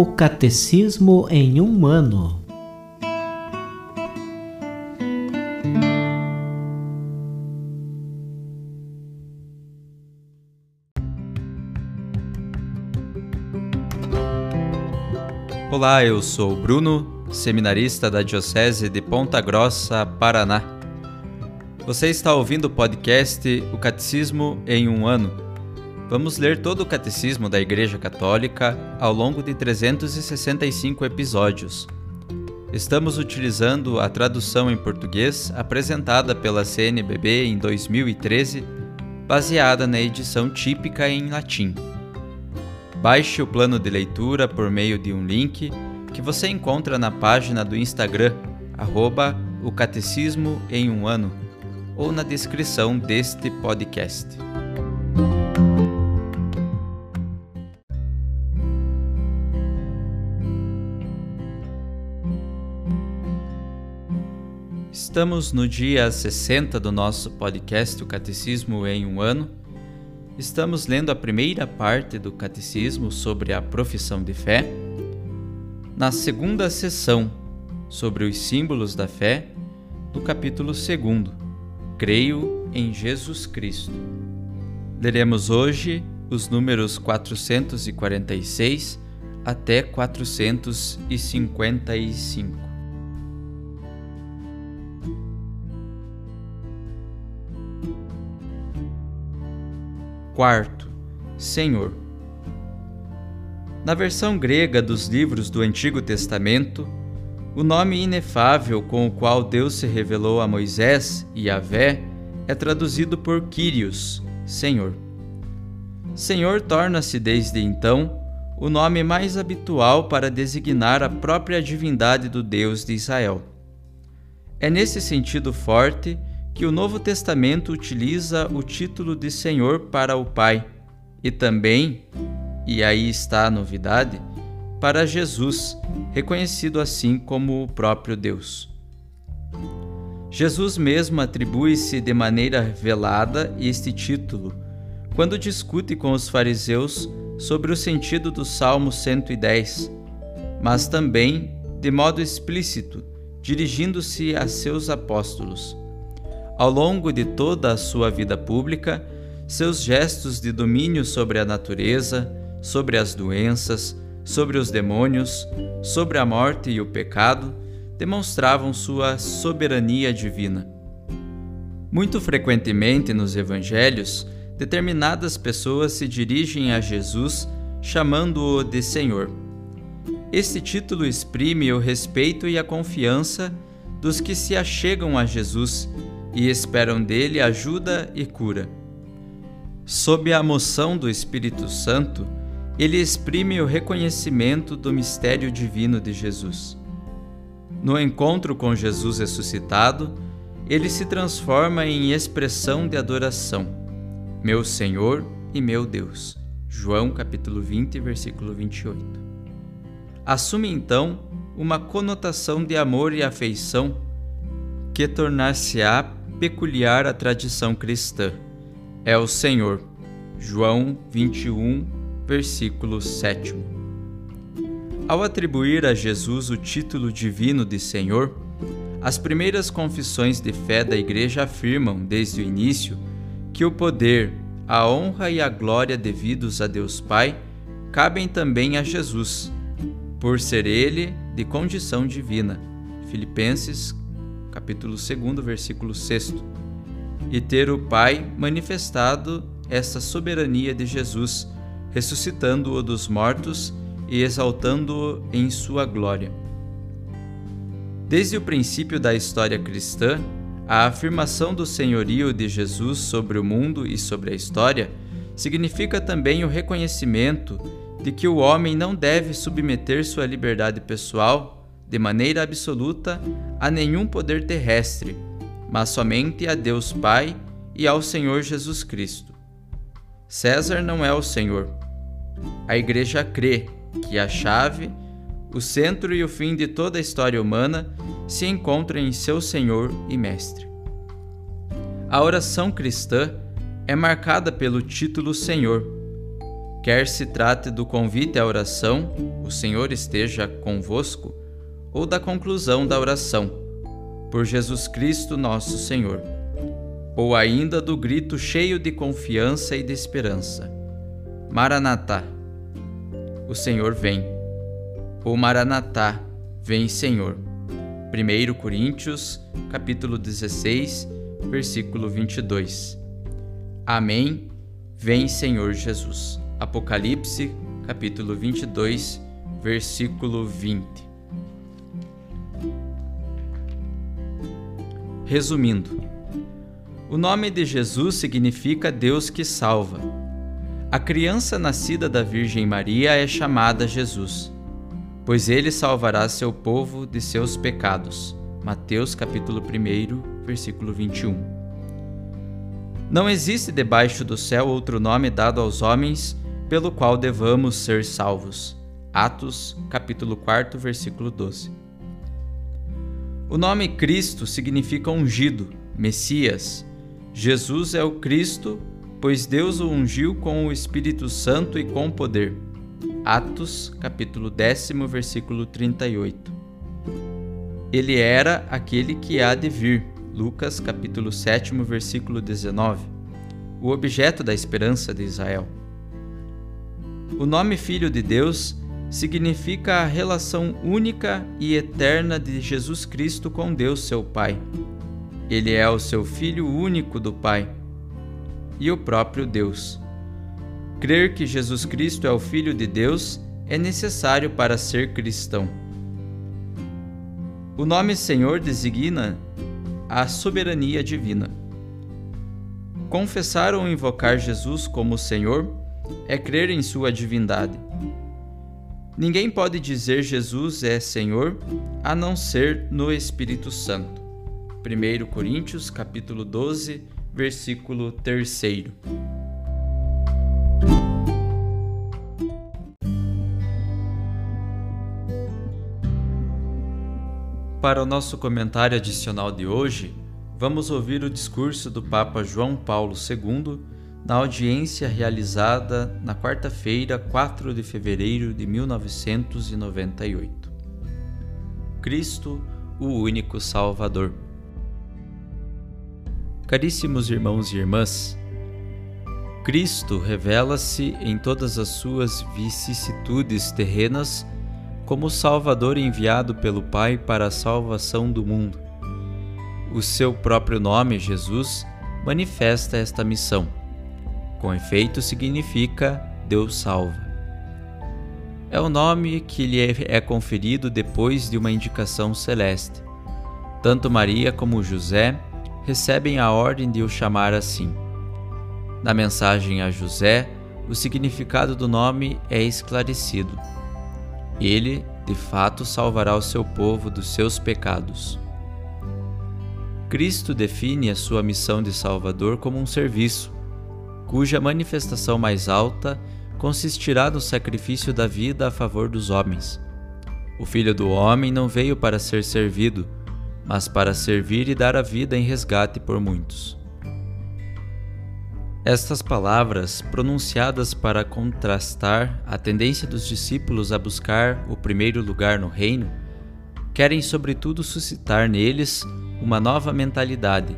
O Catecismo em um ano. Olá, eu sou Bruno, seminarista da Diocese de Ponta Grossa, Paraná. Você está ouvindo o podcast O Catecismo em um ano. Vamos ler todo o Catecismo da Igreja Católica ao longo de 365 episódios. Estamos utilizando a tradução em português apresentada pela CNBB em 2013, baseada na edição típica em latim. Baixe o plano de leitura por meio de um link que você encontra na página do Instagram, arroba o Catecismo em um ano, ou na descrição deste podcast. Estamos no dia 60 do nosso podcast O Catecismo em um ano Estamos lendo a primeira parte do Catecismo sobre a profissão de fé. Na segunda sessão, sobre os símbolos da fé, no capítulo 2, Creio em Jesus Cristo. Leremos hoje os números 446 até 455. Quarto, Senhor. Na versão grega dos livros do Antigo Testamento, o nome inefável com o qual Deus se revelou a Moisés e Vé é traduzido por Kyrios, Senhor. Senhor torna-se desde então o nome mais habitual para designar a própria divindade do Deus de Israel. É nesse sentido forte que o Novo Testamento utiliza o título de Senhor para o Pai e também, e aí está a novidade, para Jesus, reconhecido assim como o próprio Deus. Jesus mesmo atribui-se de maneira velada este título quando discute com os fariseus sobre o sentido do Salmo 110, mas também, de modo explícito, dirigindo-se a seus apóstolos. Ao longo de toda a sua vida pública, seus gestos de domínio sobre a natureza, sobre as doenças, sobre os demônios, sobre a morte e o pecado, demonstravam sua soberania divina. Muito frequentemente nos evangelhos, determinadas pessoas se dirigem a Jesus chamando-o de Senhor. Este título exprime o respeito e a confiança dos que se achegam a Jesus e esperam dele ajuda e cura. Sob a moção do Espírito Santo, ele exprime o reconhecimento do mistério divino de Jesus. No encontro com Jesus ressuscitado, ele se transforma em expressão de adoração. Meu Senhor e meu Deus. João capítulo 20, versículo 28. Assume então uma conotação de amor e afeição que tornar-se-á peculiar à tradição cristã. É o Senhor. João 21, versículo 7. Ao atribuir a Jesus o título divino de Senhor, as primeiras confissões de fé da Igreja afirmam, desde o início, que o poder, a honra e a glória devidos a Deus Pai cabem também a Jesus, por ser ele de condição divina. Filipenses capítulo 2, versículo 6, e ter o Pai manifestado essa soberania de Jesus, ressuscitando-o dos mortos e exaltando-o em sua glória. Desde o princípio da história cristã, a afirmação do senhorio de Jesus sobre o mundo e sobre a história significa também o reconhecimento de que o homem não deve submeter sua liberdade pessoal de maneira absoluta a nenhum poder terrestre, mas somente a Deus Pai e ao Senhor Jesus Cristo. César não é o Senhor. A Igreja crê que a chave, o centro e o fim de toda a história humana se encontram em seu Senhor e Mestre. A oração cristã é marcada pelo título Senhor. Quer se trate do convite à oração, o Senhor esteja convosco, ou da conclusão da oração, por Jesus Cristo nosso Senhor, ou ainda do grito cheio de confiança e de esperança: Maranatá, o Senhor vem. Ou Maranatá, vem Senhor. 1 Coríntios, capítulo 16, versículo 22. Amém. Vem Senhor Jesus. Apocalipse, capítulo 22, versículo 20. Resumindo, o nome de Jesus significa Deus que salva. A criança nascida da Virgem Maria é chamada Jesus, pois ele salvará seu povo de seus pecados. Mateus capítulo 1, versículo 21. Não existe debaixo do céu outro nome dado aos homens pelo qual devamos ser salvos. Atos, capítulo 4, versículo 12. O nome Cristo significa ungido, Messias. Jesus é o Cristo, pois Deus o ungiu com o Espírito Santo e com poder. Atos, capítulo 10, versículo 38. Ele era aquele que há de vir. Lucas, capítulo 7, versículo 19. O objeto da esperança de Israel. O nome Filho de Deus significa a relação única e eterna de Jesus Cristo com Deus, seu Pai. Ele é o seu Filho único do Pai e o próprio Deus. Crer que Jesus Cristo é o Filho de Deus é necessário para ser cristão. O nome Senhor designa a soberania divina. Confessar ou invocar Jesus como Senhor é crer em sua divindade. Ninguém pode dizer Jesus é Senhor a não ser no Espírito Santo. 1 Coríntios capítulo 12, versículo 3. Para o nosso comentário adicional de hoje, vamos ouvir o discurso do Papa João Paulo II na audiência realizada na quarta-feira, 4 de fevereiro de 1998. Cristo, o único Salvador. Caríssimos irmãos e irmãs, Cristo revela-se em todas as suas vicissitudes terrenas como Salvador enviado pelo Pai para a salvação do mundo. O seu próprio nome, Jesus, manifesta esta missão com efeito, significa Deus salva. É o nome que lhe é conferido depois de uma indicação celeste. Tanto Maria como José recebem a ordem de o chamar assim. Na mensagem a José, o significado do nome é esclarecido. Ele, de fato, salvará o seu povo dos seus pecados. Cristo define a sua missão de Salvador como um serviço, cuja manifestação mais alta consistirá no sacrifício da vida a favor dos homens. O Filho do Homem não veio para ser servido, mas para servir e dar a vida em resgate por muitos. Estas palavras, pronunciadas para contrastar a tendência dos discípulos a buscar o primeiro lugar no reino, querem sobretudo suscitar neles uma nova mentalidade,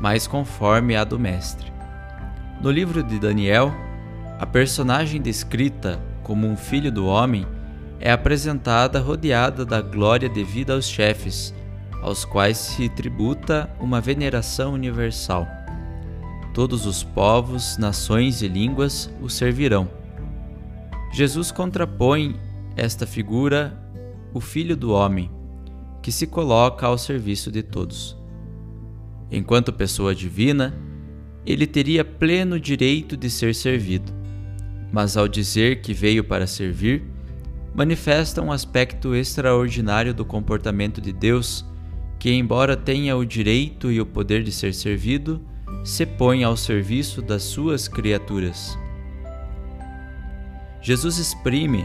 mais conforme à do Mestre. No livro de Daniel, a personagem descrita como um filho do homem é apresentada rodeada da glória devida aos chefes, aos quais se tributa uma veneração universal. Todos os povos, nações e línguas o servirão. Jesus contrapõe esta figura o Filho do Homem, que se coloca ao serviço de todos. Enquanto pessoa divina, ele teria pleno direito de ser servido. Mas ao dizer que veio para servir, manifesta um aspecto extraordinário do comportamento de Deus, que, embora tenha o direito e o poder de ser servido, se põe ao serviço das suas criaturas. Jesus exprime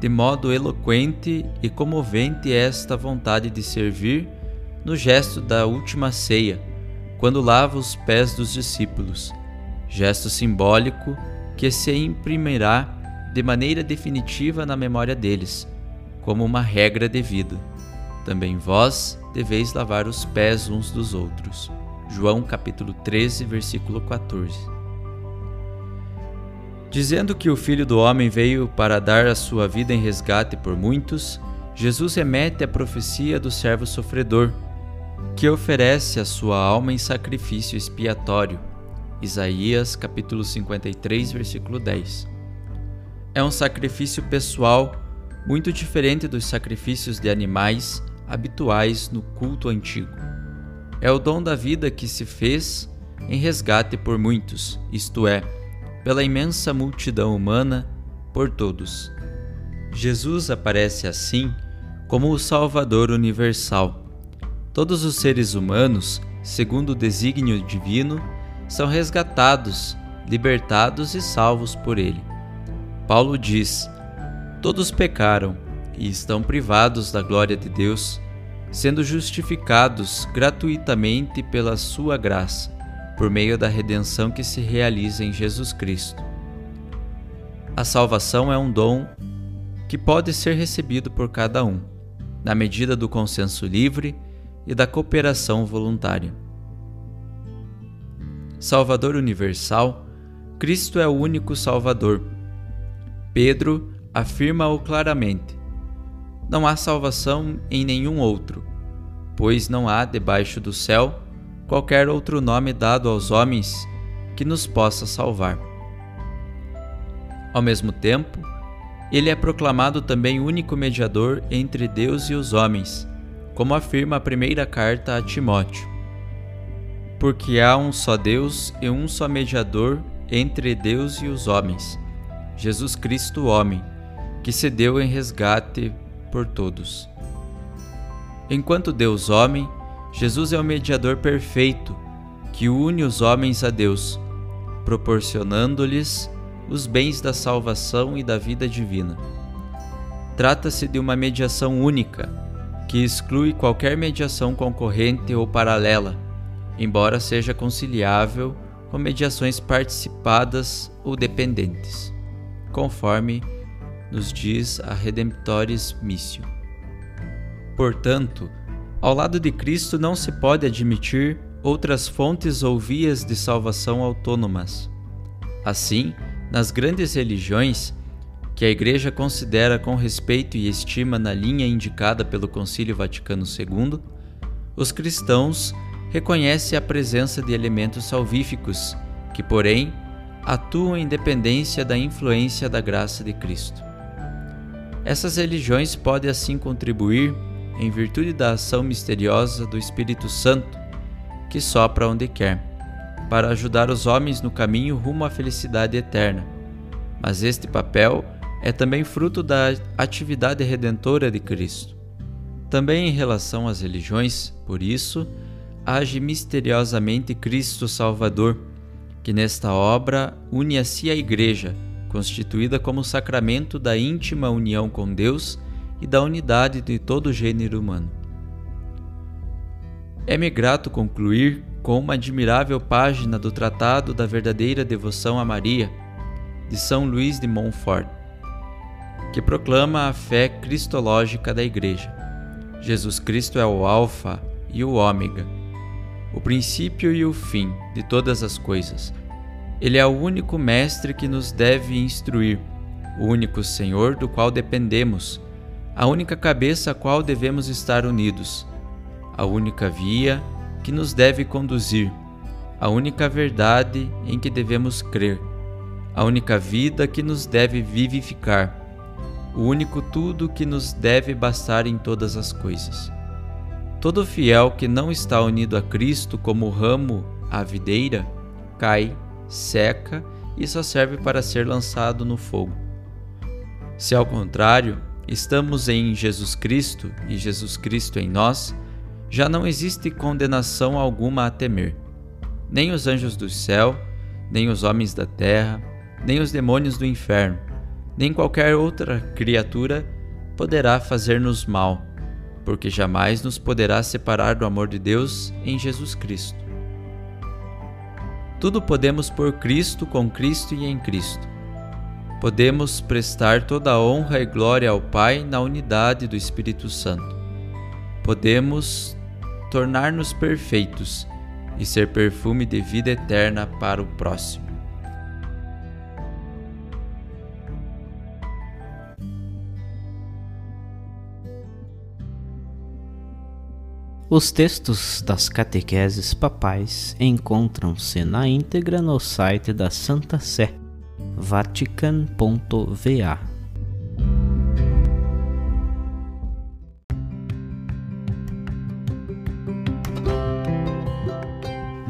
de modo eloquente e comovente esta vontade de servir no gesto da última ceia quando lava os pés dos discípulos, gesto simbólico que se imprimirá de maneira definitiva na memória deles, como uma regra de vida. Também vós deveis lavar os pés uns dos outros. João capítulo 13, versículo 14. Dizendo que o Filho do Homem veio para dar a sua vida em resgate por muitos, Jesus remete à profecia do servo sofredor, que oferece a sua alma em sacrifício expiatório. Isaías capítulo 53, versículo 10. É um sacrifício pessoal muito diferente dos sacrifícios de animais habituais no culto antigo. É o dom da vida que se fez em resgate por muitos, isto é, pela imensa multidão humana, por todos. Jesus aparece assim como o Salvador universal. Todos os seres humanos, segundo o desígnio divino, são resgatados, libertados e salvos por ele. Paulo diz: Todos pecaram e estão privados da glória de Deus, sendo justificados gratuitamente pela sua graça, por meio da redenção que se realiza em Jesus Cristo. A salvação é um dom que pode ser recebido por cada um na medida do consenso livre e da cooperação voluntária. Salvador universal, Cristo é o único Salvador. Pedro afirma-o claramente. Não há salvação em nenhum outro, pois não há debaixo do céu qualquer outro nome dado aos homens que nos possa salvar. Ao mesmo tempo, ele é proclamado também único mediador entre Deus e os homens, como afirma a primeira carta a Timóteo. Porque há um só Deus e um só mediador entre Deus e os homens, Jesus Cristo, homem, que se deu em resgate por todos. Enquanto Deus homem, Jesus é o mediador perfeito que une os homens a Deus, proporcionando-lhes os bens da salvação e da vida divina. Trata-se de uma mediação única, que exclui qualquer mediação concorrente ou paralela, embora seja conciliável com mediações participadas ou dependentes, conforme nos diz a Redemptoris Missio. Portanto, ao lado de Cristo não se pode admitir outras fontes ou vias de salvação autônomas. Assim, nas grandes religiões, que a Igreja considera com respeito e estima na linha indicada pelo Concílio Vaticano II, os cristãos reconhecem a presença de elementos salvíficos, que, porém, atuam em dependência da influência da graça de Cristo. Essas religiões podem assim contribuir, em virtude da ação misteriosa do Espírito Santo, que sopra onde quer para ajudar os homens no caminho rumo à felicidade eterna. Mas este papel é também fruto da atividade redentora de Cristo. Também em relação às religiões, por isso, age misteriosamente Cristo Salvador, que nesta obra une a si a Igreja, constituída como sacramento da íntima união com Deus e da unidade de todo o gênero humano. É-me grato concluir com uma admirável página do Tratado da Verdadeira Devoção a Maria, de São Luís de Montfort, que proclama a fé cristológica da Igreja. Jesus Cristo é o Alfa e o Ômega, o princípio e o fim de todas as coisas. Ele é o único Mestre que nos deve instruir, o único Senhor do qual dependemos, a única cabeça a qual devemos estar unidos, a única via que nos deve conduzir, a única verdade em que devemos crer, a única vida que nos deve vivificar, o único tudo que nos deve bastar em todas as coisas. Todo fiel que não está unido a Cristo como ramo à videira cai, seca e só serve para ser lançado no fogo. Se ao contrário, estamos em Jesus Cristo e Jesus Cristo em nós, já não existe condenação alguma a temer. Nem os anjos do céu, nem os homens da terra, nem os demônios do inferno, nem qualquer outra criatura poderá fazer-nos mal, porque jamais nos poderá separar do amor de Deus em Jesus Cristo. Tudo podemos por Cristo, com Cristo e em Cristo. Podemos prestar toda a honra e glória ao Pai na unidade do Espírito Santo. Podemos tornar-nos perfeitos e ser perfume de vida eterna para o próximo. Os textos das catequeses papais encontram-se na íntegra no site da Santa Sé, vatican.va.